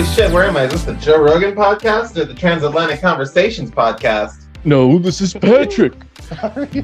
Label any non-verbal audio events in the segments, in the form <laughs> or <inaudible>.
Holy shit, where am I? Is this the Joe Rogan podcast or the Transatlantic Conversations podcast? No, this is Patrick.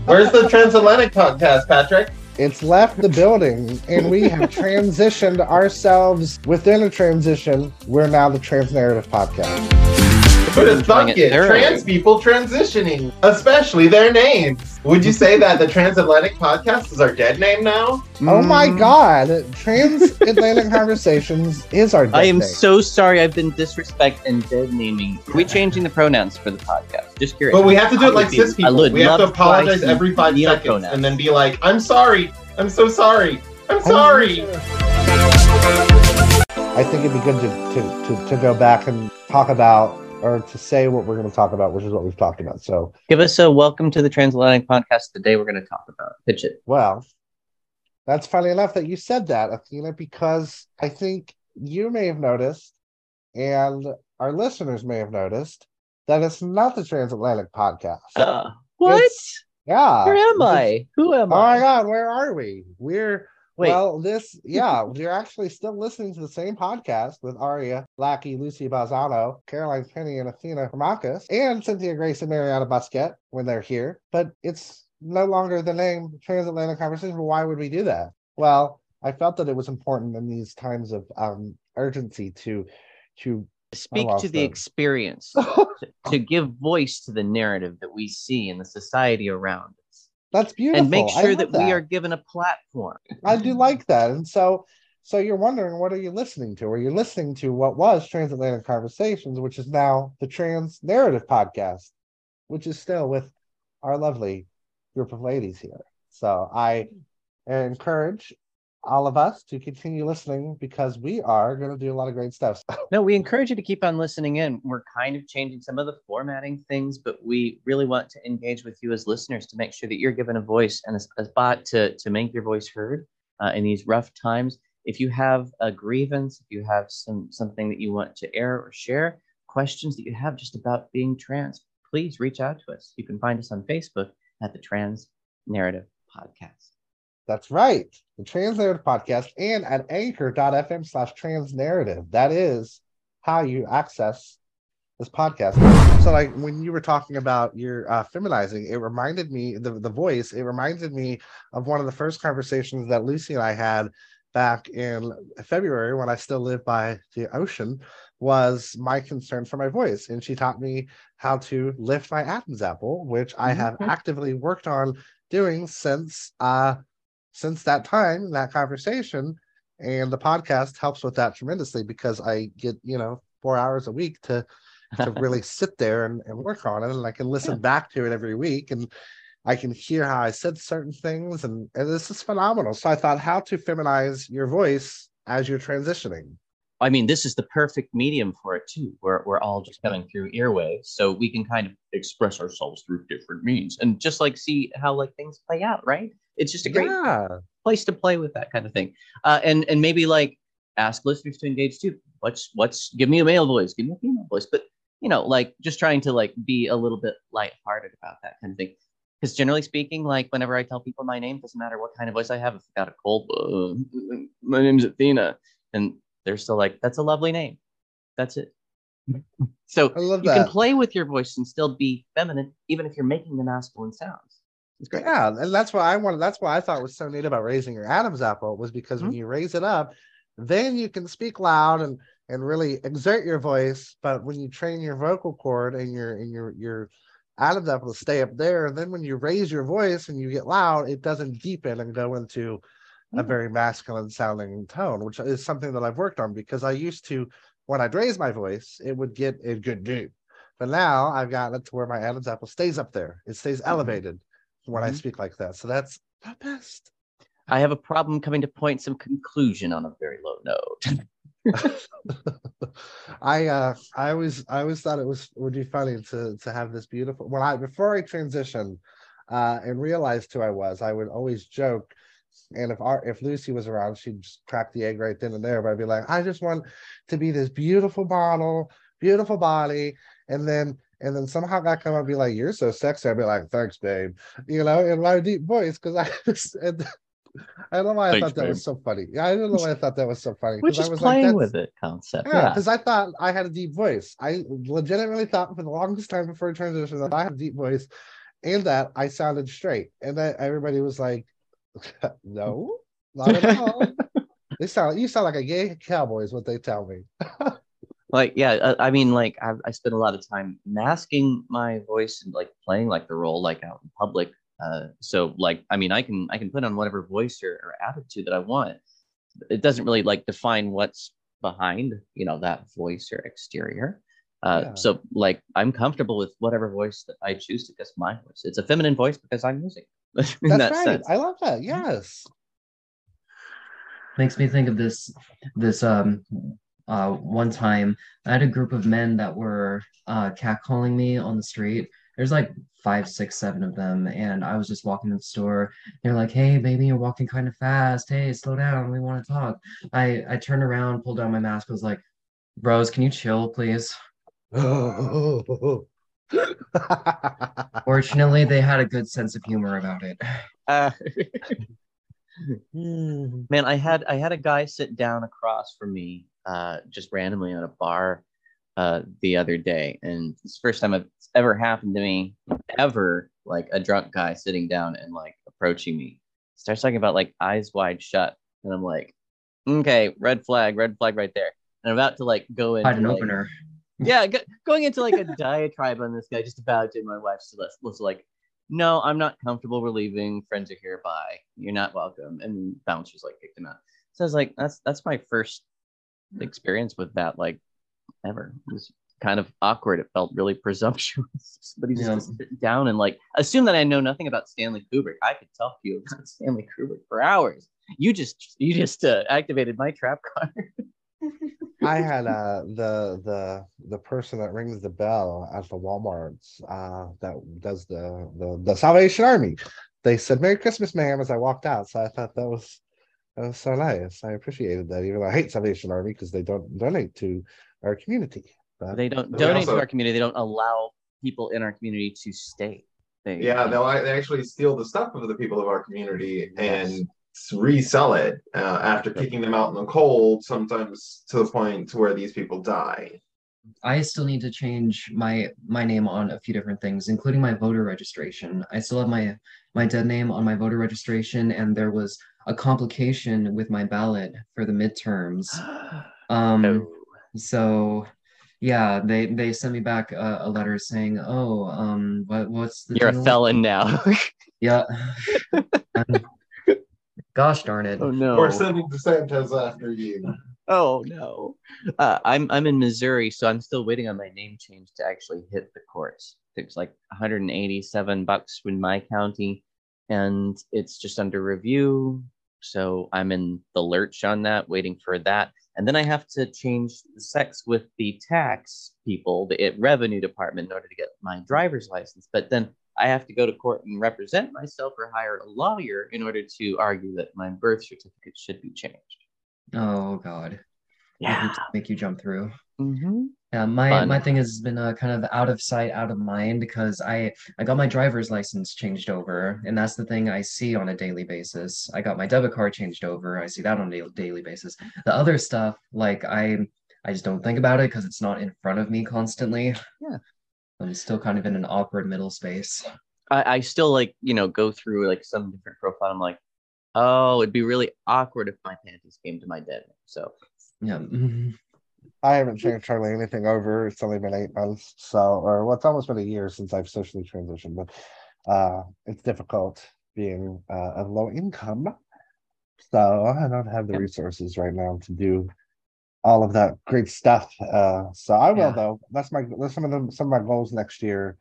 Where's the Transatlantic podcast, Patrick? It's left the building, and we have <laughs> transitioned ourselves within a transition. We're now the Trans Narrative Podcast. Who'd have thunk it? Trans people transitioning, especially their names. Would you say that the Transatlantic podcast is our dead name now? Oh my Mm. God! Transatlantic <laughs> Conversations is our. I am dead name. so sorry. I've been disrespect and dead naming. Are we changing the pronouns for the podcast? Just curious. But we have to do it like would be- cis I people. would We have to love apologize twice every five neo seconds pronouns. and then be like, I'm sorry. I'm so sorry. I'm sorry. I think it'd be good to, to, to, to go back and talk about or to say what we're going to talk about, which is what we've talked about. So, Give us a welcome to the Transatlantic podcast. Today we're going to talk about pitch it. well, that's funny enough that you said that, Athena, because I think you may have noticed, and our listeners may have noticed, that it's not the Transatlantic podcast. Uh, <gasps> what? It's- yeah. Where am I? Who am I? Oh my God, where are we? We're Wait, Well, this, yeah, you're actually still listening to the same podcast with Ariya, Lackey, Lusi Balzano, Caroline Penny, and Athena Promachus, and Cynthia Grace and Mariana Busquet when they're here. But it's no longer the name Transatlantic Conversation. Why would we do that? Well, I felt that it was important in these times of um, urgency to to speak to the them. experience, <laughs> to, to give voice to the narrative that we see in the society around that's beautiful. and make sure love that, we are given a platform. I do like that. And so so you're wondering what are you listening to? Are you listening to what was Transatlantic Conversations, which is now the Trans Narrative Podcast, which is still with our lovely group of ladies here. So I encourage all of us to continue listening because we are going to do a lot of great stuff. <laughs> No, we encourage you to keep on listening in. We're kind of changing some of the formatting things, but we really want to engage with you as listeners to make sure that you're given a voice and a, a spot to, to make your voice heard uh, in these rough times. If you have a grievance, if you have some something that you want to air or share, questions that you have just about being trans, please reach out to us. You can find us on Facebook at the Trans Narrative Podcast. That's right. The Trans Narrative Podcast and at anchor.fm slash trans narrative. That is how you access this podcast. So, like when you were talking about your uh, feminizing, it reminded me the, the voice, it reminded me of one of the first conversations that Lusi and I had back in February when I still lived by the ocean was my concern for my voice. And she taught me how to lift my Adam's apple, which I have Mhm. actively worked on doing since uh since that time, that conversation. And the podcast helps with that tremendously because I get, you know, four hours a week to to <laughs> really sit there and, and work on it. And I can listen Yeah. back to it every week and I can hear how I said certain things. And, and this is phenomenal. So I thought how to feminize your voice as you're transitioning. I mean, this is the perfect medium for it too. We're we're all just coming through earwaves, so we can kind of express ourselves through different means, and just like see how like things play out. Right? It's just a great Yeah. place to play with that kind of thing, uh, and and maybe like ask listeners to engage too. What's what's give me a male voice, give me a female voice, but you know, like just trying to like be a little bit lighthearted about that kind of thing. Because generally speaking, like whenever I tell people my name, doesn't matter what kind of voice I have. If I got a cold, uh, my name's Athena, and they're still like, "That's a lovely name." That's it. So I love you can play with your voice and still be feminine, even if you're making the masculine sounds. It's great. Yeah, and that's what I wanted. That's what I thought was so neat about raising your Adam's apple was because when mm-hmm. you raise it up, then you can speak loud and and really exert your voice. But when you train your vocal cord and your and your your Adam's apple to stay up there, and then when you raise your voice and you get loud, it doesn't deepen and go into a mm. very masculine sounding tone, which is something that I've worked on because I used to when I'd raise my voice, it would get a good deep. But now I've gotten it to where my Adam's apple stays up there. It stays mm-hmm. elevated when I Mhm. speak like that. So that's the best. I have a problem coming to point some conclusion on a very low note. <laughs> <laughs> I uh I always I always thought it was would be funny to to have this beautiful when I before I transitioned uh and realized who I was, I would always joke. And if our if Lusi was around, she'd just crack the egg right then and there. But I'd be like, I just want to be this beautiful model, beautiful body, and then and then somehow I come up and be like, "You're so sexy." I'd be like, "Thanks, babe," you know, in my deep voice because I <laughs> just and <laughs> I don't know why I Thanks, thought that babe. was so funny. Yeah, I don't know why I thought that was so funny. We're 'cause I was playing like, with it concept. Yeah, Yeah. because I thought I had a deep voice. I legitimately thought for the longest time before transition that I had a deep voice and that I sounded straight. And then everybody was like, <laughs> no, not at all. they sound you sound like a gay cowboy is what they tell me. Like yeah uh, i mean like I, I spend a lot of time masking my voice and like playing like the role like out in public uh so like i mean i can i can put on whatever voice or, or attitude that i want it doesn't really like define what's behind you know that voice or exterior uh Yeah. so like i'm comfortable with whatever voice that i choose to because my voice it's a feminine voice because i'm using <laughs> in That's that right. sense I love that. Yes. makes me think of this this um uh one time I had a group of men that were uh catcalling me on the street. There's like five, six, seven of them, and I was just walking in the store. They're like, "Hey, baby, you're walking kind of fast. Hey, slow down. We want to talk." I I turned around, pulled down my mask, was like, "Bros, can you chill, please?" <laughs> Fortunately, they had a good sense of humor about it. Uh, <laughs> <laughs> man, I had I had a guy sit down across from me, uh, just randomly at a bar, uh, the other day, and it's the first time it's ever happened to me, ever. Like a drunk guy sitting down and like approaching me, starts talking about like eyes wide shut, and I'm like, okay, red flag, red flag right there, and I'm about to like go into an like, opener. <laughs> yeah, go, going into like a diatribe on this guy just about it. My wife was, was like, "No, I'm not comfortable. We're leaving. Friends are here. Bye. You're not welcome." And bouncers like kicked him out. So I was like, "That's that's my first experience with that. Like, ever. It was kind of awkward. It felt really <laughs> presumptuous. Somebody just Yeah. sit down and like assume that I know nothing about Stanley Kubrick. I could talk to you about <laughs> Stanley Kubrick for hours. You just you just uh, activated my trap card. <laughs> I had uh the the the person that rings the bell at the Walmarts uh that does the the, the Salvation Army. They said Merry Christmas, ma'am, as I walked out. So I thought that was was so nice. I appreciated that, even though I hate Salvation Army because they don't donate to our community. But They don't They donate also- to our community. They don't allow people in our community to stay. They, Yeah, they'll they actually steal the stuff of the people of our community and s- resell it uh, after kicking them out in the cold, sometimes to the point to where these people die. I still need to change my my name on a few different things, including my voter registration. I still have my my dead name on my voter registration, and there was a complication with my ballot for the midterms. <gasps> Um, No. so yeah, they they sent me back a, a letter saying, "Oh, um, what what's the You're a felon now. <laughs> Yeah. <laughs> Gosh darn it. oh no. We're sending DeSantis after you. Oh no. Uh, I'm I'm in Missouri, so I'm still waiting on my name change to actually hit the courts. It's like 187 bucks in my county, and it's just under review. So I'm in the lurch on that, waiting for that. And then I have to change the sex with the tax people, the it- revenue department, in order to get my driver's license. But then I have to go to court and represent myself or hire a lawyer in order to argue that my birth certificate should be changed. Oh God. Make you- Make you jump through. Mm-hmm. Yeah, my Fun. my thing has been uh, kind of out of sight, out of mind because I I got my driver's license changed over, and that's the thing I see on a daily basis. I got my debit card changed over. I see that on a daily basis. The other stuff, like I I just don't think about it because it's not in front of me constantly. Yeah. I'm still kind of in an awkward middle space. I, I still like you know go through like some different profile. I'm like, oh, it'd be really awkward if my panties came to my dead. So Yeah. I haven't changed hardly anything over. It's only been eight months, so or well, it's almost been a year since I've socially transitioned. But uh, it's difficult being uh, of low income, so I don't have the Yeah. resources right now to do all of that great stuff. Uh, so I will Yeah. though. That's my that's some of the some of my goals next year.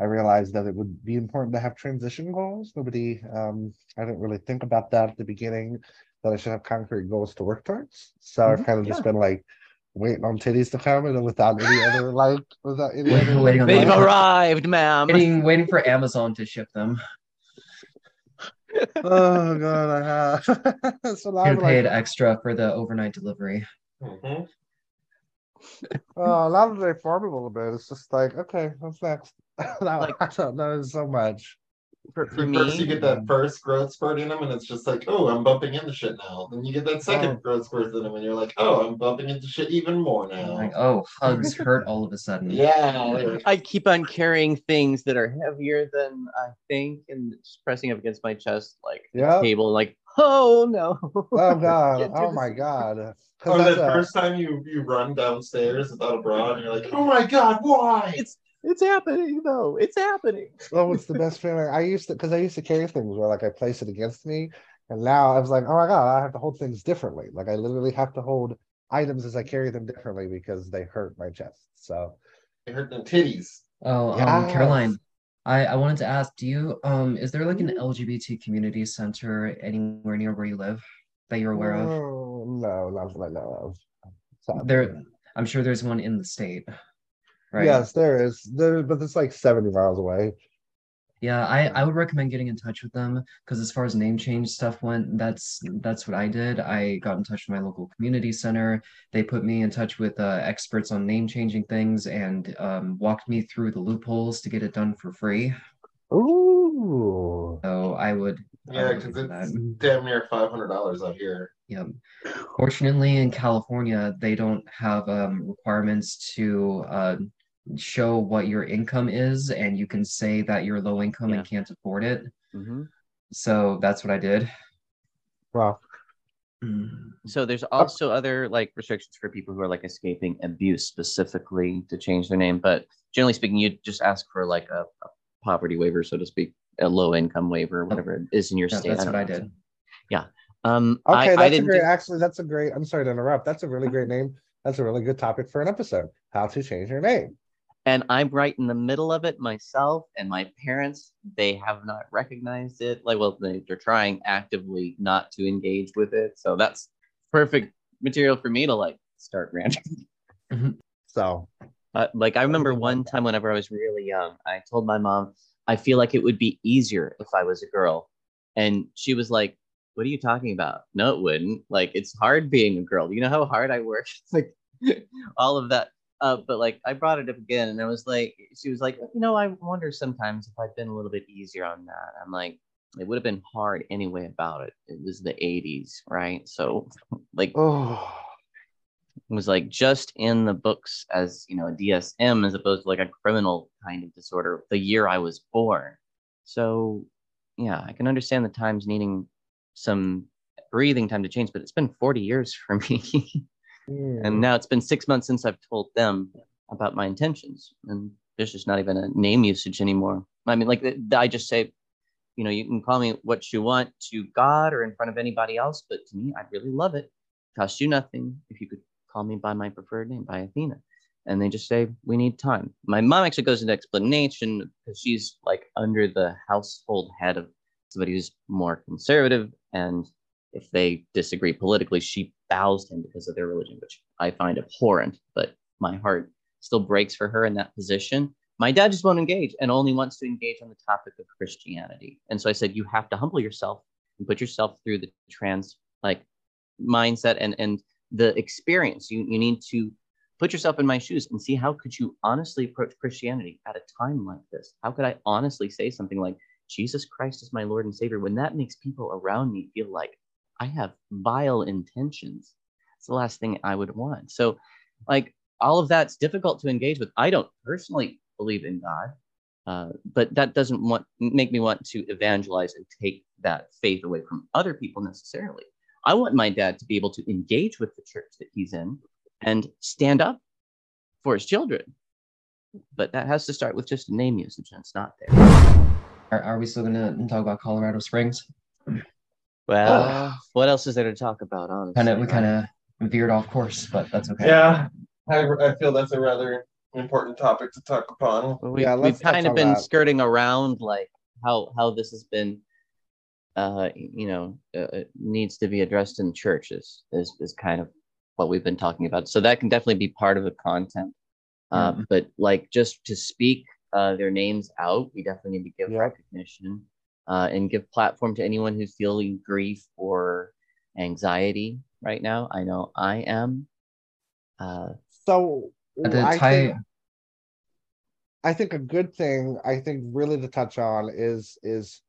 I realized that it would be important to have transition goals. Nobody, um, I didn't really think about that at the beginning. That I should have concrete goals to work towards. So I've Mhm, kind of just been like waiting on titties to come and without any other <laughs> like without any other waiting on they've Right. arrived, ma'am. Waiting, waiting for Amazon to ship them. <laughs> oh god i have <laughs> so now You I'm paid like, extra for the overnight delivery. Mhm. oh now that they farm a little bit it's just like okay what's next Now Like- i don't know so much For, for me, first, you get that first growth spurt in them, and it's just like, oh, I'm bumping into shit now. Then you get that second Oh. growth spurt in them, and you're like, oh, I'm bumping into shit even more now. Like, oh, hugs hurt all of a sudden. <laughs> yeah. I keep on carrying things that are heavier than I think and just pressing up against my chest like the Yeah. table, like, oh no. Oh god. <laughs> Oh my god oh, Or the a- first time you you run downstairs without a bra, and you're like, oh my god, why? It's it's happening though. It's happening. <laughs> Oh, it's the best feeling. I used to because I used to carry things where like I place it against me, and now I was like, oh my god, I have to hold things differently. Like I literally have to hold items as I carry them differently because they hurt my chest. So It hurt the titties. Oh, um, Caroline, I, I wanted to ask, do you um is there like an LGBT community center anywhere near where you live that you're aware of? Oh, no, not that I know of. There, I'm sure there's one in the state, right? Yes, there is. There, but it's like 70 miles away. Yeah, I, I would recommend getting in touch with them because as far as name change stuff went, that's that's what I did. I got in touch with my local community center. They put me in touch with uh, experts on name changing things and um, walked me through the loopholes to get it done for free. Ooh. So I would, Yeah, because it's that. damn near five hundred dollars out here. Yeah. Fortunately, in California, they don't have um, requirements to uh, show what your income is, and you can say that you're low income Yeah. and can't afford it. Mhm. So that's what I did. Wow. So there's also other like restrictions for people who are like escaping abuse specifically to change their name. But generally speaking, you just ask for like a, a poverty waiver, so to speak, a low income waiver, whatever it is in your Yeah, state. that's don't what I know. did. Um, Okay, I, that's I a didn't great. do- Actually, that's a great. I'm sorry to interrupt. That's a really great name. That's a really good topic for an episode. How to change your name. And I'm right in the middle of it myself. And my parents, they have not recognized it. Like, well, they, they're trying actively not to engage with it. So that's perfect material for me to like start ranting. <laughs> So Uh, like I remember one time whenever I was really young, I told my mom I feel like it would be easier if I was a girl, and she was like, "What are you talking about? No, it wouldn't. Like it's hard being a girl. You know how hard I work. <laughs> like <laughs> all of that." Uh, but like I brought it up again, and I was like, she was like, "You know, I wonder sometimes if I'd been a little bit easier on that." I'm like, it would have been hard anyway about it. It was the 80s, right? So like oh it was like just in the books as you know a DSM as opposed to like a criminal kind of disorder the year I was born. So yeah, I can understand the times needing some breathing time to change, but it's been 40 years for <laughs> me. Hmm. and now it's been six months since I've told them about my intentions. And there's just not even a name usage anymore. I mean, like I just say, you know, you can call me what you want to God or in front of anybody else, but to me, I'd really love it. Cost you nothing if you could call me by my preferred name, by Athena. And they just say, we need time. My mom actually goes into explanation because she's like under the household head of somebody who's more conservative. And if they disagree politically, she bows him because of their religion, which I find abhorrent. But my heart still breaks for her in that position. My dad just won't engage and only wants to engage on the topic of Christianity. And so I said, you have to humble yourself and put yourself through the trans like mindset and and the experience. You you need to put yourself in my shoes and see how could you honestly approach Christianity at a time like this? How could I honestly say something like Jesus Christ is my Lord and Savior when that makes people around me feel like I have vile intentions? It's the last thing I would want. So, like all of that's difficult to engage with. I don't personally believe in God, uh, but that doesn't want make me want to evangelize and take that faith away from other people necessarily. I want my dad to be able to engage with the church that he's in and stand up for his children. But that has to start with just a name usage, and it's not there. Are, are we still gonna talk about Colorado Springs? Well, what else is there to talk about? Honestly, Kind of, we kind of veered off course, but that's okay. Yeah, I, I feel that's a rather important topic to talk upon. We, Yeah, we've kind of been that. skirting around like how how this has been uh you know uh, needs to be addressed in churches is is kind of what we've been talking about so that can definitely be part of the content uh, Mm-hmm. Mhm. but like just to speak uh, their names out we definitely need to give Yep. recognition uh, and give platform to anyone who's feeling grief or anxiety right now i know i am uh, So At the I time, think, I think a good thing, I think really to touch on is is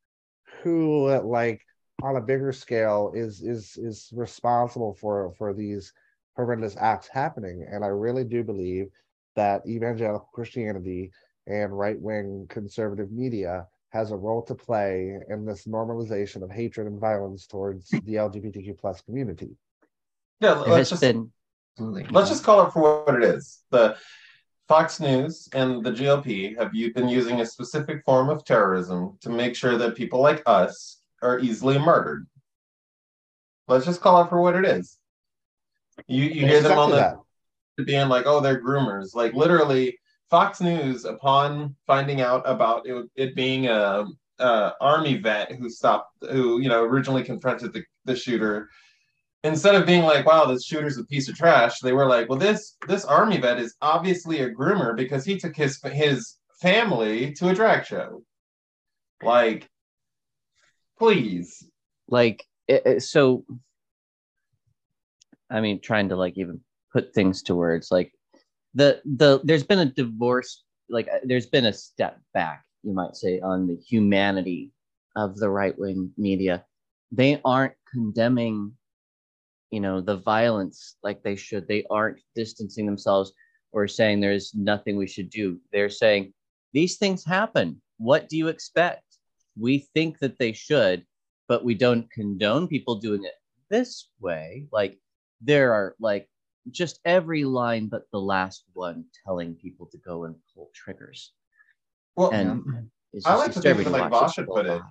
who like on a bigger scale is is is responsible for for these horrendous acts happening. And I really do believe that evangelical Christianity and right wing conservative media has a role to play in this normalization of hatred and violence towards the LGBTQ plus community. Yeah, let's just been Absolutely. let's just call it for what it is. The Fox News and the GOP have been using a specific form of terrorism to make sure that people like us are easily murdered. Let's just call it for what it is. You you hear them on the that. being like, oh, they're groomers. Like literally, Fox News, upon finding out about it, it being a, a army vet who stopped, who you know originally confronted the, the shooter, instead of being like, wow, this shooter's a piece of trash, they were like, well, this this army vet is obviously a groomer because he took his his family to a drag show. Like, please. like it, it- so i mean trying to like even put things to words like the the there's been a divorce like uh, there's been a step back you might say on the humanity of the right wing media. They aren't condemning you know the violence like they should. They aren't distancing themselves or saying there's nothing we should do. They're saying these things happen. What do you expect? We think that they should but we don't condone people doing it this way. Like there are like just every line but the last one telling people to go and pull triggers. Well, And it's I like to think that, like Vaush had put it.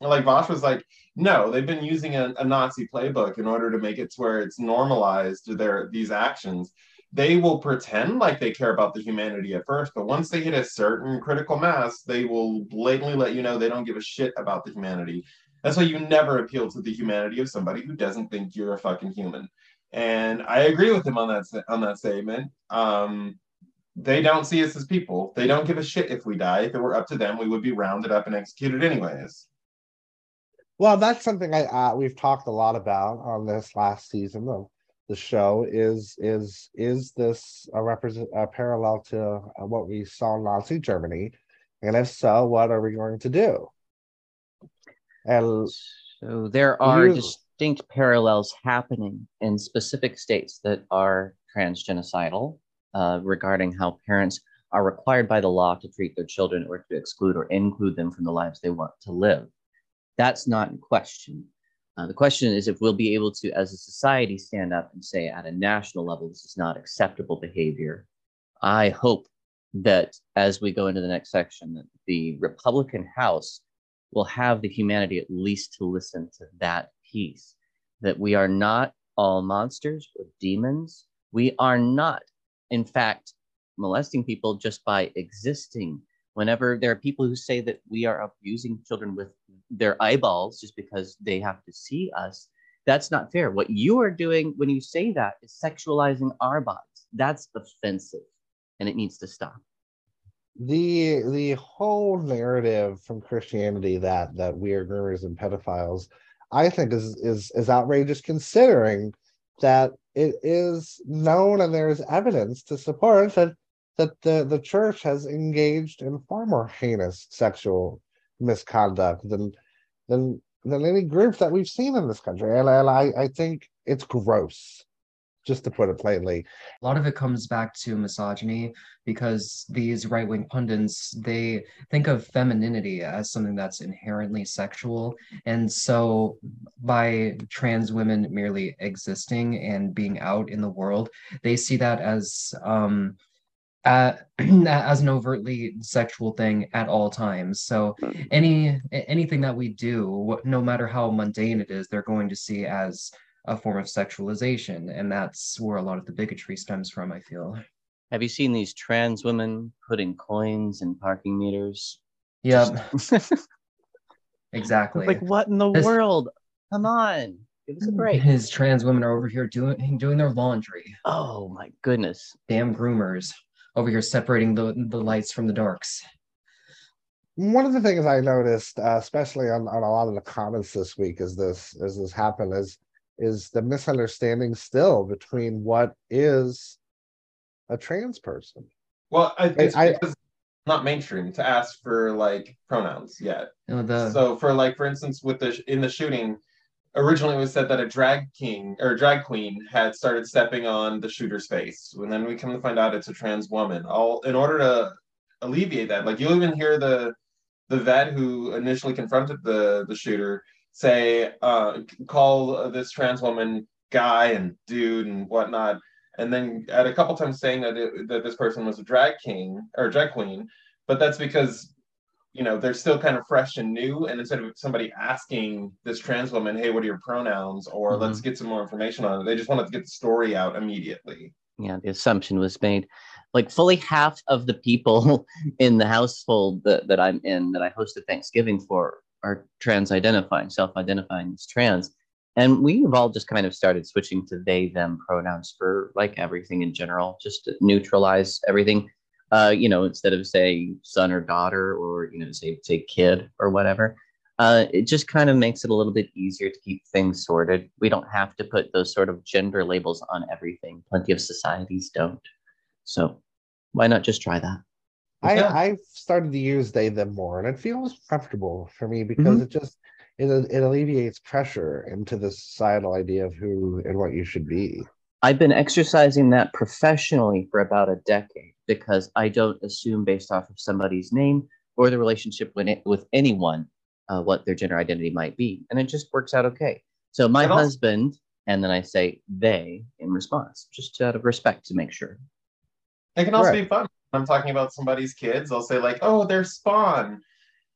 like Vaush was like, no, they've been using a, a Nazi playbook in order to make it to where it's normalized to their these actions. They will pretend like they care about the humanity at first, but once they hit a certain critical mass, they will blatantly let you know they don't give a shit about the humanity. That's why you never appeal to the humanity of somebody who doesn't think you're a fucking human. And I agree with him on that on that statement. Um, they don't see us as people. They don't give a shit if we die. If it were up to them, we would be rounded up and executed anyways. Well, that's something I uh, we've talked a lot about on this last season of the show. Is is is this a represent a parallel to uh, what we saw in Nazi Germany? And if so, what are we going to do? And So there are You- distinct parallels happening in specific states that are transgenocidal uh, regarding how parents are required by the law to treat their children or to exclude or include them from the lives they want to live. That's not in question. Uh, the question is if we'll be able to, as a society, stand up and say at a national level, this is not acceptable behavior. I hope that as we go into the next section, that the Republican House will have the humanity at least to listen to that piece that we are not all monsters or demons. We are not, in fact, molesting people just by existing. Whenever there are people who say that we are abusing children with their eyeballs just because they have to see us, that's not fair. What you are doing when you say that is sexualizing our bodies. That's offensive and it needs to stop. the the whole narrative from Christianity that that we are groomers and pedophiles, I think is is is outrageous considering that it is known and there is evidence to support that that the, the church has engaged in far more heinous sexual misconduct than than than any group that we've seen in this country. And, and I, I think it's gross, just to put it plainly. a lot of it comes back to misogyny because these right-wing pundits they think of femininity as something that's inherently sexual. And so by trans women merely existing and being out in the world they see that as um uh, <clears throat> as an overtly sexual thing at all times. So any anything that we do no matter how mundane it is they're going to see as a form of sexualization and that's where a lot of the bigotry stems from i feel Have you seen these trans women putting coins in parking meters? Yep. <laughs> exactly Like, what in the This- world? Come on, give us a break. his trans women are over here doing doing their laundry Oh my goodness. damn groomers over here separating the the lights from the darks one of the things I noticed, uh, especially on, on a lot of the comments this week, as this as this happened, is is the misunderstanding still between what is a trans person. Well, I, it's I- because not mainstream to ask for like pronouns yet. You the so for like for instance with the in the shooting originally it was said that a drag king or drag queen had started stepping on the shooter's face and then we come to find out it's a trans woman all in order to alleviate that like you'll even hear the the vet who initially confronted the the shooter say uh call this trans woman guy and dude and whatnot. And then at a couple times saying that it, that this person was a drag king or drag queen but that's because you know they're still kind of fresh and new. And instead of somebody asking this trans woman hey what are your pronouns? or Mhm. let's get some more information on it they just wanted to get the story out immediately. Yeah the assumption was made. Like fully half of the people <laughs> in the household that, that i'm in that i hosted thanksgiving for are trans identifying self-identifying as trans and we've all just kind of started switching to they them pronouns for like everything in general just to neutralize everything uh you know instead of say son or daughter or you know say say kid or whatever uh, it just kind of makes it a little bit easier to keep things sorted. We don't have to put those sort of gender labels on everything. Plenty of societies don't. So why not just try that? I Yeah. I've started to use they them more, and it feels comfortable for me because it just it it alleviates pressure into the societal idea of who and what you should be. I've been exercising that professionally for about a decade because I don't assume based off of somebody's name or the relationship with, it, with anyone uh, what their gender identity might be. And it just works out okay. So my It also- husband, and then I say they in response, just out of respect to make sure. it can also Right. be fun when i'm talking about somebody's kids i'll say like oh they're spawn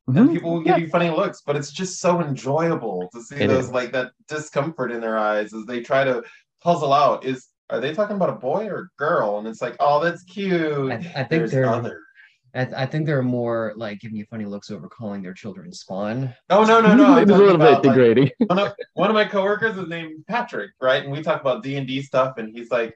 Mhm. and people will give Yeah. you funny looks but it's just so enjoyable to see It those is. like that discomfort in their eyes as they try to puzzle out is are they talking about a boy or a girl and it's like oh that's cute I, I think There's they're other I, th- I think they're more like giving you funny looks over calling their children spawn. oh no no no <laughs> it's a little bit about, like, degrading. one of, one of my coworkers is named Patrick, right? And we talk about D and D stuff, and he's like,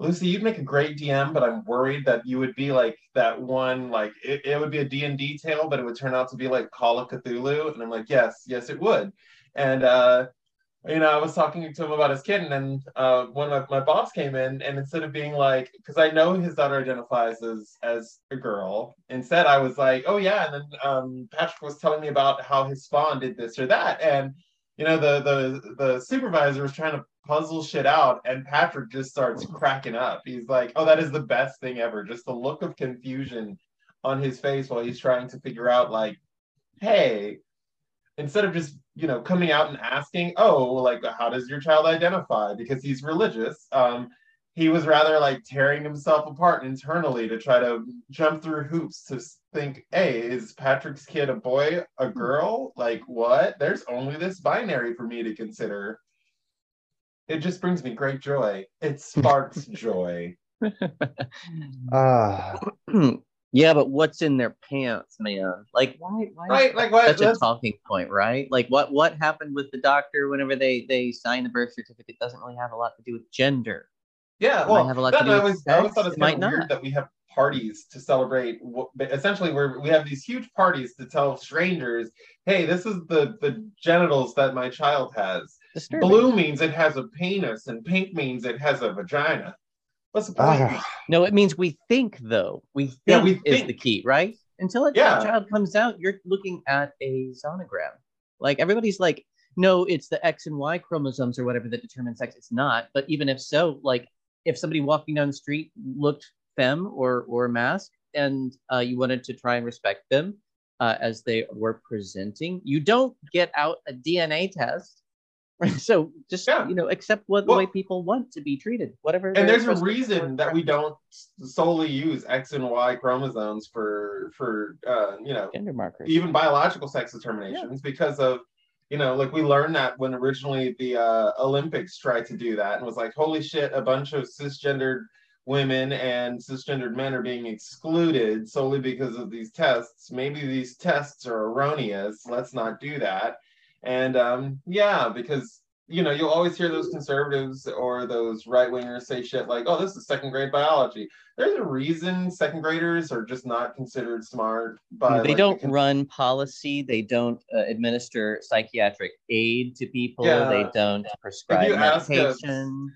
"Lusi, you'd make a great DM, but I'm worried that you would be like that one, like it, it would be a D and D tale, but it would turn out to be like Call of Cthulhu." And I'm like, "Yes, yes, it would." And uh, you know, I was talking to him about his kid, and then uh, when my, my boss came in, and instead of being like, because I know his daughter identifies as as a girl, instead I was like, "Oh yeah," and then um, Patrick was telling me about how his spawn did this or that, and you know the the the supervisor was trying to puzzle shit out and patrick just starts cracking up. He's like oh that is the best thing ever. Just the look of confusion on his face while he's trying to figure out like hey instead of just you know coming out and asking oh like how does your child identify? Because he's religious. Um he was rather like tearing himself apart internally to try to jump through hoops to think hey is patrick's kid a boy a girl? Like what? There's only this binary for me to consider it just brings me great joy it sparks <laughs> joy <laughs> Ah, <clears throat> yeah, but what's in their pants, man? Like, why? why right like what such a talking point, right? Like what what happened with the doctor whenever they they sign the birth certificate doesn't really have a lot to do with gender. Yeah, It might well, have a lot to do I with always, I always thought it's it might kind of weird not. that we have parties to celebrate. Essentially, we're we have these huge parties to tell strangers, "Hey, this is the the genitals that my child has. Disturbing. Blue means it has a penis, and pink means it has a vagina." What's the point? ah, No, it means we think though. We think Yeah, we is think. the key, right? Until a Yeah. child comes out, you're looking at a sonogram. Like everybody's like, no, it's the X and Y chromosomes or whatever that determine sex. It's not. But even if so, like if somebody walking down the street looked femme or or masc, and uh, you wanted to try and respect them uh, as they were presenting, you don't get out a DNA test. <laughs> So just Yeah. you know, accept what the Well- way people want to be treated, whatever. and there's a reason that we don't solely use X and Y chromosomes for for uh, you know gender markers. even biological sex determinations because of you know like we learned that when originally the uh, olympics tried to do that and was like holy shit a bunch of cisgendered women and cisgendered men are being excluded solely because of these tests maybe these tests are erroneous let's not do that and um yeah because you know you'll always hear those conservatives or those right wingers say shit like oh this is second grade biology there's a reason second graders are just not considered smart by they like, don't con- run policy. They don't uh, administer psychiatric aid to people. Yeah. They don't prescribe a- medication.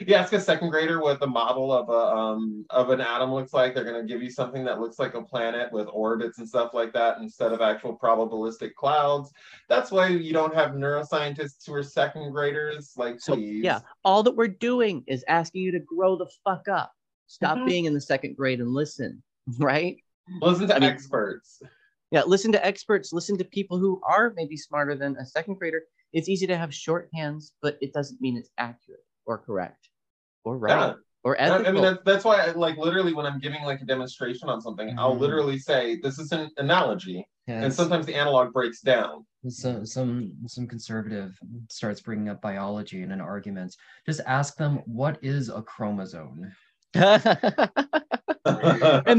You ask a second grader what the model of a um of an atom looks like, they're gonna give you something that looks like a planet with orbits and stuff like that instead of actual probabilistic clouds. That's why you don't have neuroscientists who are second graders. Like, So please. yeah, all that we're doing is asking you to grow the fuck up. Stop Mhm. being in the second grade and listen, <laughs> right? Listen to I mean- experts. Yeah, listen to experts, listen to people who are maybe smarter than a second grader. It's easy to have short hands, but it doesn't mean it's accurate or correct or right Yeah. or I- ethical. I mean, that's, that's why, I, like, literally, when I'm giving like a demonstration on something, I'll Mhm. literally say, "This is an analogy," Yeah, and sometimes the analog breaks down. So, some some conservative starts bringing up biology in an argument. Just ask them what is a chromosome. <laughs> and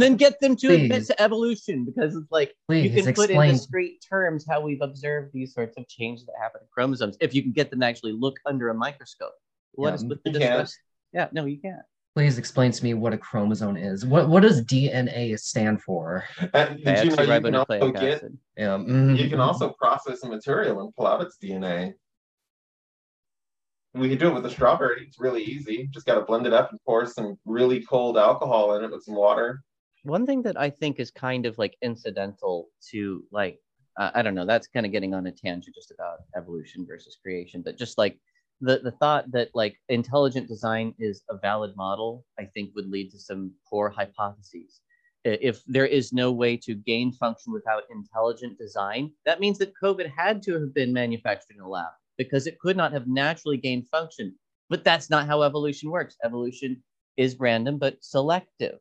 then get them to admit to evolution because it's like you Please can put in explain. discrete terms how we've observed these sorts of changes that happen in chromosomes. If you can get them to actually look under a microscope, what Yeah, is with the discuss? Yeah, no, you can't. Please explain to me what a chromosome is. What what does DNA stand for? And did you know you can also get acid. Yeah, mhm. you can also process a material and pull out its DNA. We can do it with a strawberry. It's really easy. Just got to blend it up and pour some really cold alcohol in it with some water. One thing that I think is kind of like incidental to like uh, I don't know. That's kind of getting on a tangent just about evolution versus creation, but just like the the thought that like intelligent design is a valid model, I think would lead to some poor hypotheses. If there is no way to gain function without intelligent design, that means that COVID had to have been manufactured in a lab because it could not have naturally gained function. But that's not how evolution works. Evolution is random but selective.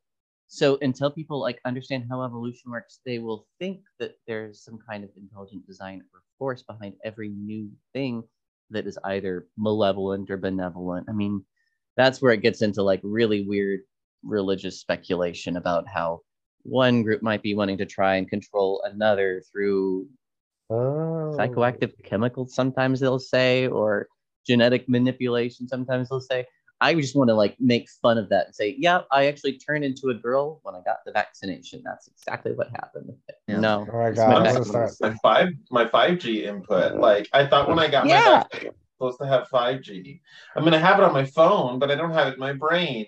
So until people like understand how evolution works, they will think that there's some kind of intelligent design or force behind every new thing that is either malevolent or benevolent. I mean, that's where it gets into like really weird religious speculation about how one group might be wanting to try and control another through Oh. psychoactive chemicals sometimes they'll say or genetic manipulation sometimes they'll say i just want to like make fun of that and say yeah i actually turned into a girl when i got the vaccination that's exactly what happened Yeah. no Oh my God, my I'm vac- gonna start. My five my five G input. Like I thought when I got Yeah. my vaccine, I was supposed to have five G. I'm gonna have it on my phone, but I don't have it in my brain.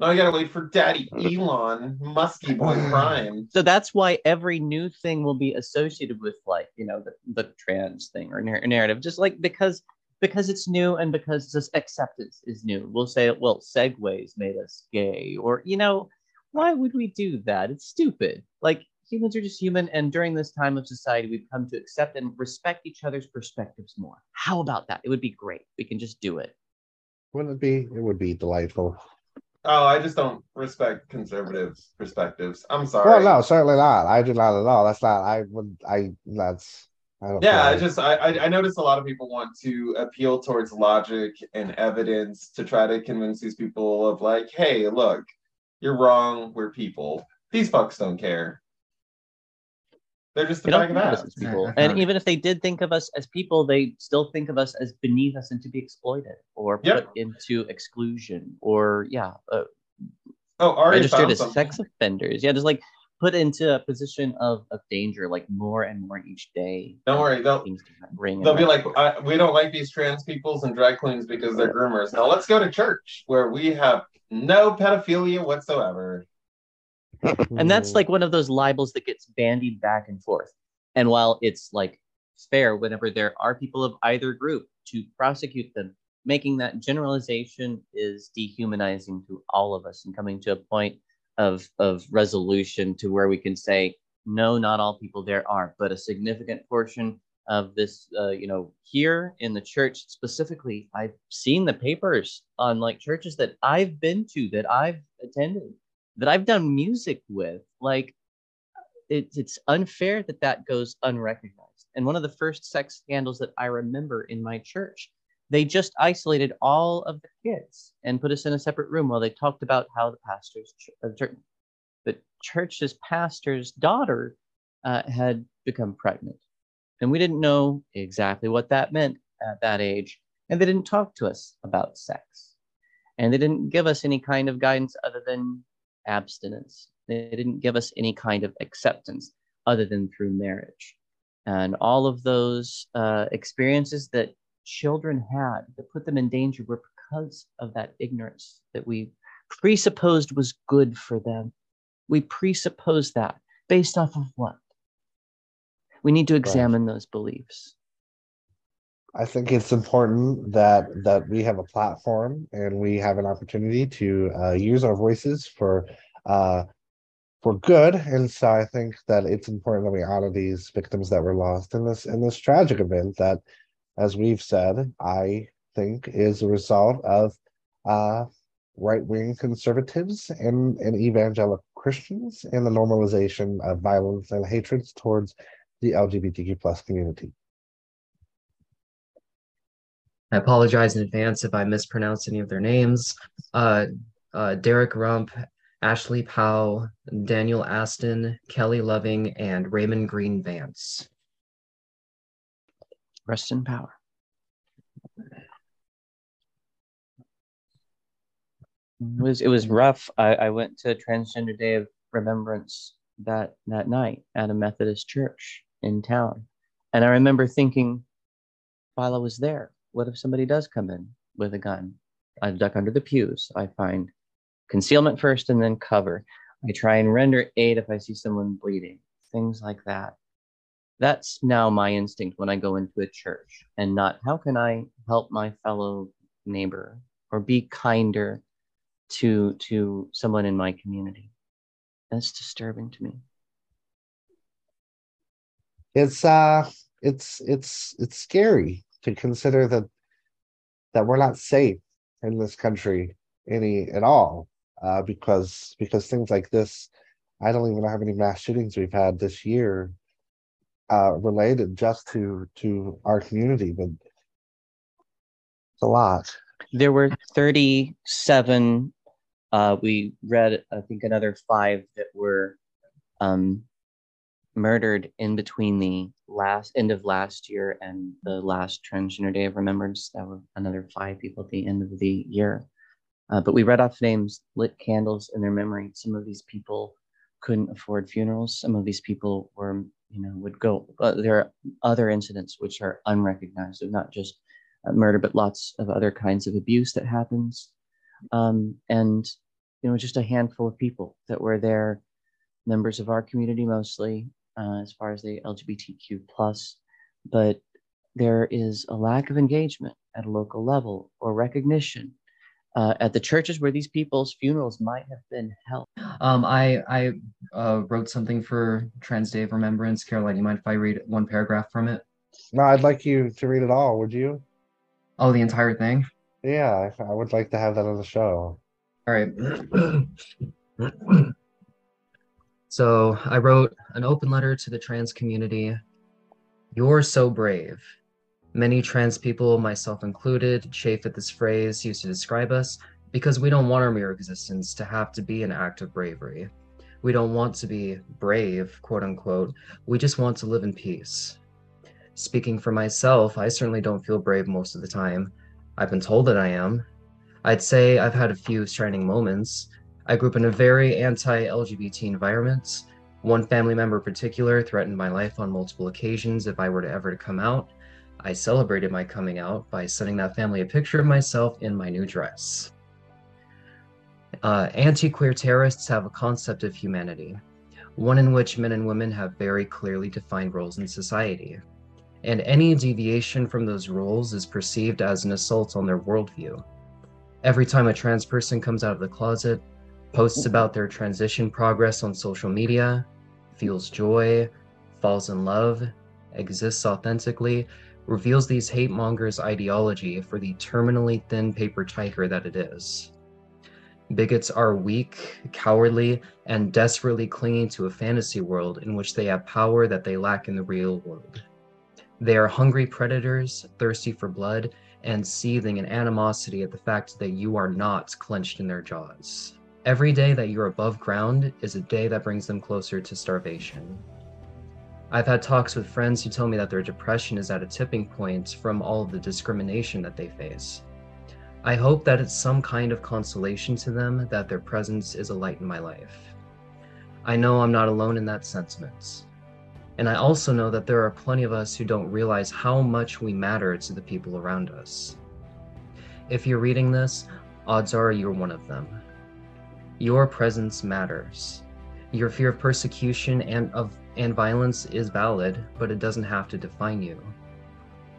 Now I gotta wait for Daddy Elon Muskie Boy <laughs> Prime. so that's why every new thing will be associated with like you know the, the trans thing or narrative just like because because it's new and because this acceptance is new we'll say well segways made us gay or you know why would we do that it's stupid like humans are just human and during this time of society we've come to accept and respect each other's perspectives more how about that it would be great we can just do it Wouldn't it be? It would be delightful. Oh, I just don't respect conservative perspectives. I'm sorry. Well, no, certainly not. I do not at all. That's not. I would. I. That's. I. Yeah, feel I just I I I notice a lot of people want to appeal towards logic and evidence to try to convince these people of like, hey, look, you're wrong. We're people. These fucks don't care. They're just a they don't bag of think us ass. as people I and even if they did think of us as people they still think of us as beneath us and to be exploited or Yep. put into exclusion or yeah uh, Oh, Ari registered found as something. sex offenders. Yeah, just like put into a position of, of danger, like more and more each day. Don't worry, they'll Things to bring. they'll be like, I, we don't like these trans peoples and drag queens because they're groomers. Now let's go to church where we have no pedophilia whatsoever. and that's like one of those libels that gets bandied back and forth. And while it's like fair whenever there are people of either group to prosecute them, making that generalization is dehumanizing to all of us and coming to a point of of resolution to where we can say no not all people there are but a significant portion of this uh, you know here in the church specifically i've seen the papers on like churches that i've been to that i've attended that i've done music with. Like it, it's unfair that that goes unrecognized. And one of the first sex scandals that i remember in my church they just isolated all of the kids and put us in a separate room while they talked about how the pastor's ch- uh, the church's pastor's daughter uh, had become pregnant. And we didn't know exactly what that meant at that age and they didn't talk to us about sex. And they didn't give us any kind of guidance other than abstinence. They didn't give us any kind of acceptance other than through marriage. And all of those uh, experiences that children had that put them in danger were because of that ignorance that we presupposed was good for them. We presupposed that based off of what? We need to examine those beliefs. I think it's important that that we have a platform and we have an opportunity to uh, use our voices for uh, for good. And so I think that it's important that we honor these victims that were lost in this in this tragic event that, as we've said, I think is a result of uh, right wing conservatives and, and evangelical Christians and the normalization of violence and hatred towards the LGBTQ plus community. I apologize in advance if I mispronounce any of their names. Uh, uh, Derrick Rump, Ashley Powell, Daniel Aston, Kelly Loving, and Raymond Green Vance. Rest in power. It was it was rough. I, I went to Transgender Day of Remembrance that that night at a Methodist church in town, and I remember thinking, while I was there, what if somebody does come in with a gun? I duck under the pews. I find concealment first and then cover. I try and render aid if I see someone bleeding, things like that. That's now my instinct when I go into a church and not how can I help my fellow neighbor or be kinder to to someone in my community. That's disturbing to me. It's uh it's it's it's scary to consider that that we're not safe in this country any at all uh, because because things like this i don't even how many mass shootings we've had this year uh, related just to to our community but it's a lot. There were 37 uh, we read i think another five that were um, murdered in between the last end of last year and the last transgender day of remembrance. That were another five people at the end of the year. Uh, but we read off names lit candles in their memory. Some of these people couldn't afford funerals. Some of these people were you know would go uh, there are other incidents which are unrecognized of not just uh, murder but lots of other kinds of abuse that happens. Um, and you know just a handful of people that were there members of our community mostly uh, as far as the LGBTQ plus, but there is a lack of engagement at a local level or recognition uh, at the churches where these people's funerals might have been held. Um, I I uh, wrote something for Trans Day of Remembrance. Caroline, you mind if I read one paragraph from it? no i'd like you to read it all would you Oh, the entire thing. yeah i, I would like to have that on the show All right. <clears throat> so I wrote an open letter to the trans community. You're so brave. Many trans people, myself included, chafe at this phrase used to describe us because we don't want our mere existence to have to be an act of bravery. We don't want to be brave, quote unquote. We just want to live in peace. Speaking for myself, I certainly don't feel brave most of the time. I've been told that I am, I'd say I've had a few shining moments. I grew up in a very anti LGBT environment. One family member in particular threatened my life on multiple occasions if I were to ever to come out. I celebrated my coming out by sending that family a picture of myself in my new dress. Uh, Anti queer terrorists have a concept of humanity, one in which men and women have very clearly defined roles in society. And any deviation from those roles is perceived as an assault on their worldview. Every time a trans person comes out of the closet, posts about their transition progress on social media, feels joy, falls in love, exists authentically, reveals these hate mongers' ideology for the terminally thin paper tiger that it is. Bigots are weak, cowardly, and desperately clinging to a fantasy world in which they have power that they lack in the real world. They are hungry predators, thirsty for blood, and seething in animosity at the fact that you are not clenched in their jaws. Every day that you're above ground is a day that brings them closer to starvation. I've had talks with friends who tell me that their depression is at a tipping point from all of the discrimination that they face. I hope that it's some kind of consolation to them that their presence is a light in my life. I know I'm not alone in that sentiment. And I also know that there are plenty of us who don't realize how much we matter to the people around us. If you're reading this, odds are you're one of them. Your presence matters. Your fear of persecution and of and violence is valid, but it doesn't have to define you.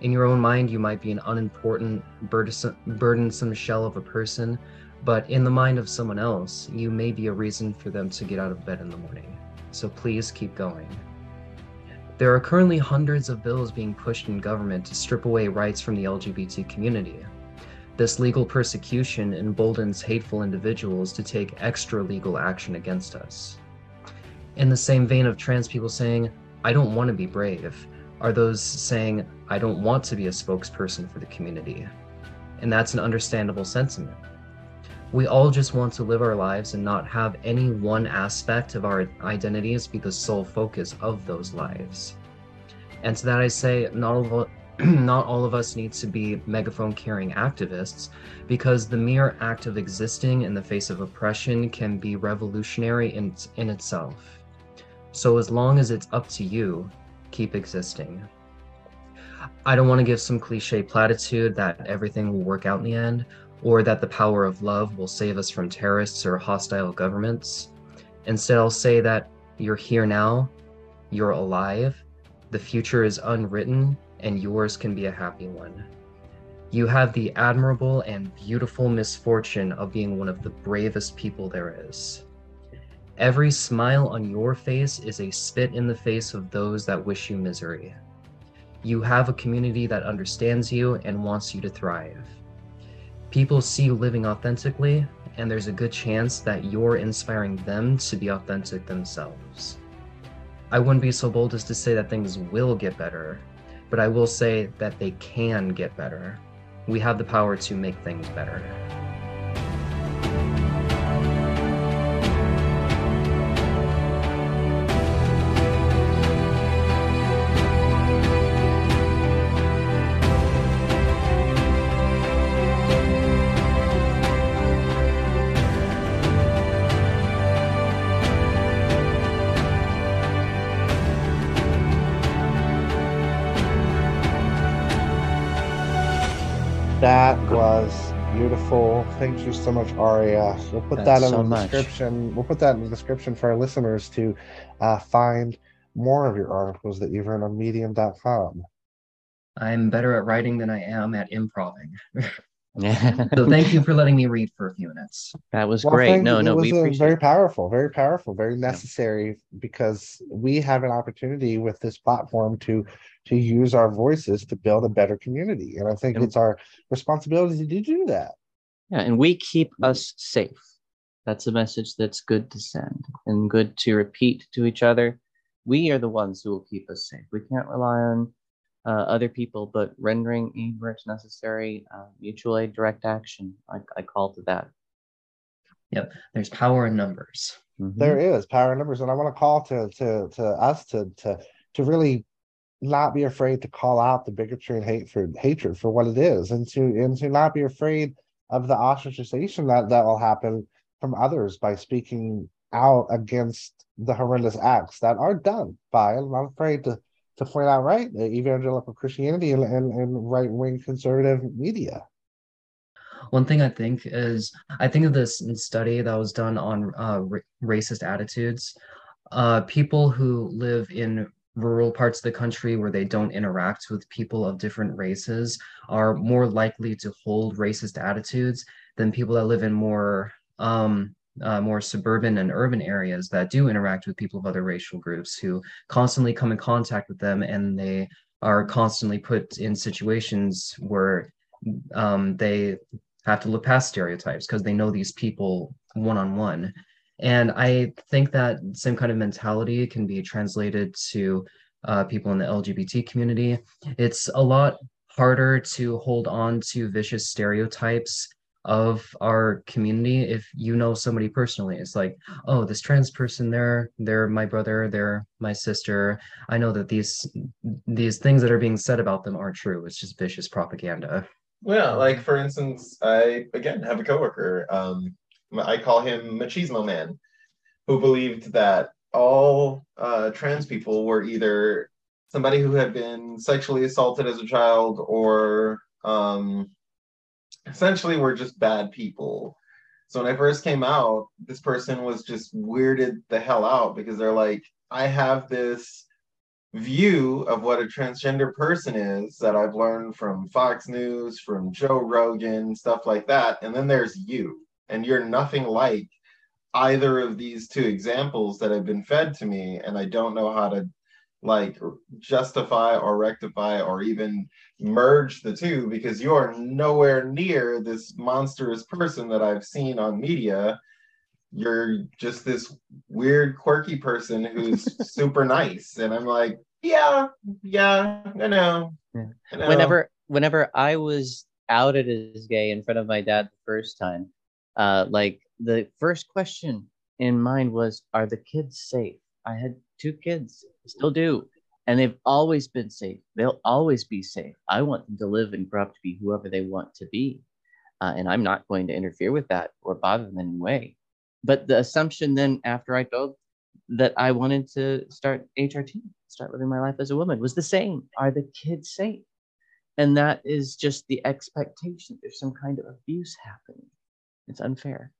In your own mind, you might be an unimportant, burdensome, burdensome shell of a person, but in the mind of someone else, you may be a reason for them to get out of bed in the morning. So please keep going. There are currently hundreds of bills being pushed in government to strip away rights from the LGBT community. This legal persecution emboldens hateful individuals to take extra legal action against us. In the same vein of trans people saying, I don't want to be brave, are those saying, I don't want to be a spokesperson for the community. And that's an understandable sentiment. We all just want to live our lives and not have any one aspect of our identities be the sole focus of those lives. And to that I say, not all <clears throat> not all of us need to be megaphone carrying activists because the mere act of existing in the face of oppression can be revolutionary in, in itself. So as long as it's up to you, keep existing. I don't want to give some cliche platitude that everything will work out in the end, or that the power of love will save us from terrorists or hostile governments. Instead, I'll say that you're here now, you're alive, the future is unwritten, and yours can be a happy one. You have the admirable and beautiful misfortune of being one of the bravest people there is. Every smile on your face is a spit in the face of those that wish you misery. You have a community that understands you and wants you to thrive. People see you living authentically, and there's a good chance that you're inspiring them to be authentic themselves. I wouldn't be so bold as to say that things will get better, but I will say that they can get better. We have the power to make things better. Beautiful. Thank you so much, Ariya. We'll put That's that in so the much. description. We'll put that in the description for our listeners to uh, find more of your articles that you've written on medium.com. I'm better at writing than I am at improving. <laughs> So thank you for letting me read for a few minutes. that was Well, great. thank No, you. no, it was we uh, appreciate very it. powerful, very powerful, very necessary because we have an opportunity with this platform to to use our voices to build a better community, and I think And- it's our responsibility to do that. Yeah, and we keep us safe. That's a message that's good to send and good to repeat to each other. We are the ones who will keep us safe. We can't rely on uh, other people, but rendering aid where it's necessary, uh, mutual aid, direct action. I, I call to that. Yep, there's power in numbers. Mhm. There is power in numbers, and I want to call to to to us to to to really not be afraid to call out the bigotry and hate for hatred for what it is, and to and to not be afraid of the ostracization that that will happen from others by speaking out against the horrendous acts that are done by. I'm afraid to to point out right evangelical Christianity and and, and right wing conservative media. One thing I think is I think of this study that was done on uh, ra- racist attitudes. Uh, people who live in rural parts of the country where they don't interact with people of different races are more likely to hold racist attitudes than people that live in more um, uh, more suburban and urban areas that do interact with people of other racial groups who constantly come in contact with them and they are constantly put in situations where um, they have to look past stereotypes because they know these people one on one. And I think that same kind of mentality can be translated to uh, people in the LGBT community. It's a lot harder to hold on to vicious stereotypes of our community if you know somebody personally. It's like, oh, this trans person, they're they're my brother, they're my sister. I know that these these things that are being said about them aren't true. It's just vicious propaganda. Yeah, like for instance, I again have a coworker. Um, I call him Machismo Man, who believed that all uh, trans people were either somebody who had been sexually assaulted as a child or um, essentially were just bad people. So when I first came out, this person was just weirded the hell out because they're like, I have this view of what a transgender person is that I've learned from Fox News, from Joe Rogan, stuff like that. And then there's you, and you're nothing like either of these two examples that have been fed to me. And I don't know how to like justify or rectify or even merge the two because you are nowhere near this monstrous person that I've seen on media. You're just this weird, quirky person who's <laughs> super nice. And I'm like, yeah, yeah, I know. Yeah. I know. whenever whenever I was outed as gay in front of my dad the first time, uh, like the first question in mind was, "Are the kids safe?" I had two kids, still do, and they've always been safe. They'll always be safe. I want them to live and grow up to be whoever they want to be, uh, and I'm not going to interfere with that or bother them in any way. But the assumption then, after I told that I wanted to start HRT, start living my life as a woman, was the same. Are the kids safe? And that is just the expectation. There's some kind of abuse happening. It's unfair.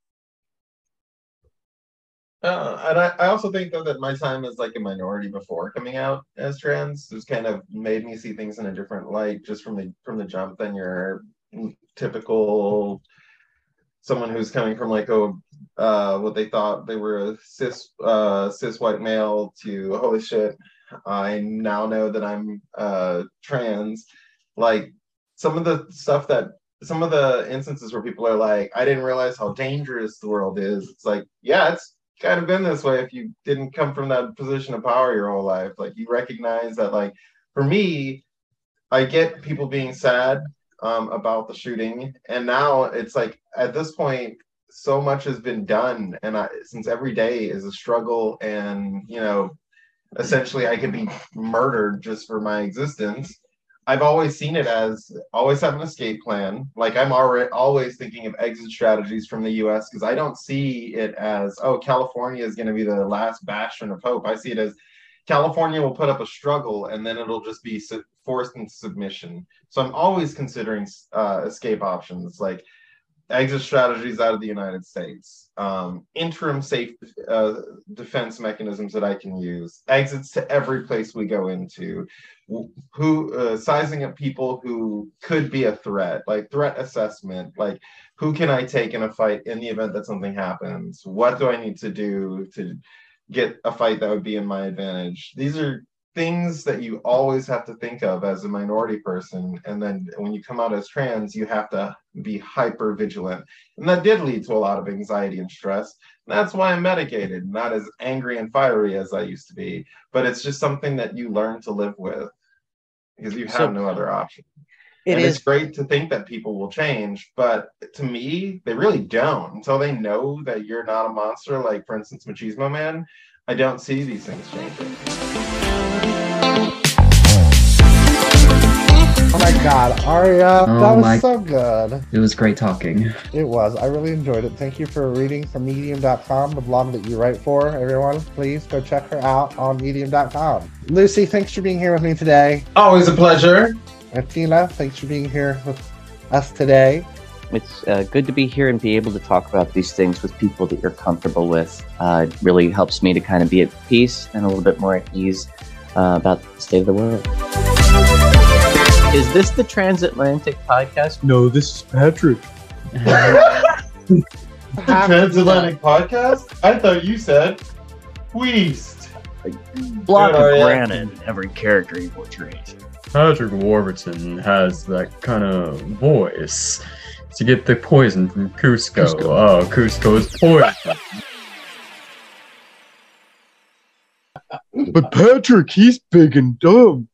Uh, and I, I also think though that my time as like a minority before coming out as trans has kind of made me see things in a different light just from the from the jump than your typical someone who's coming from like a uh what they thought they were a cis uh cis white male to holy shit I now know that I'm uh trans like some of the stuff that some of the instances where people are like I didn't realize how dangerous the world is it's like yeah it's kind of been this way if you didn't come from that position of power your whole life like you recognize that like for me I get people being sad um, about the shooting, and now it's like at this point, so much has been done, and I, since every day is a struggle, and you know, essentially I could be murdered just for my existence. I've always seen it as always have an escape plan. Like I'm already always thinking of exit strategies from the U.S. because I don't see it as oh California is going to be the last bastion of hope. I see it as California will put up a struggle and then it'll just be su- forced into submission. So I'm always considering uh, escape options like exit strategies out of the United States, um, interim safe uh, defense mechanisms that I can use, exits to every place we go into, who uh, sizing up people who could be a threat, like threat assessment, like who can I take in a fight in the event that something happens? What do I need to do to get a fight that would be in my advantage. These are things that you always have to think of as a minority person. And then when you come out as trans, you have to be hyper vigilant. And that did lead to a lot of anxiety and stress. And that's why I'm medicated, not as angry and fiery as I used to be. But it's just something that you learn to live with because you have So- no other option. It and is it's great to think that people will change, but to me, they really don't. Until they know that you're not a monster, like for instance, Machismo Man, I don't see these things changing. Oh my god, Ariya, Oh that was my- so good. It was great talking. It was. I really enjoyed it. Thank you for reading from medium.com, the blog that you write for. Everyone, please go check her out on medium.com. Lusi, thanks for being here with me today. Always a pleasure. And Tina, thanks for being here with us today. It's uh, good to be here and be able to talk about these things with people that you're comfortable with. Uh, it really helps me to kind of be at peace and a little bit more at ease uh, about the state of the world. Is this the transatlantic podcast? No, this is Patrick. <laughs> The Transatlantic Podcast? I thought you said Weast. Block Good, of Ariya. granite, every character he portrays. Patrick Warburton has that kind of voice to get the poison from Kuzco. Kuzco. Oh, Kuzco is poison. But Patrick, he's big and dumb.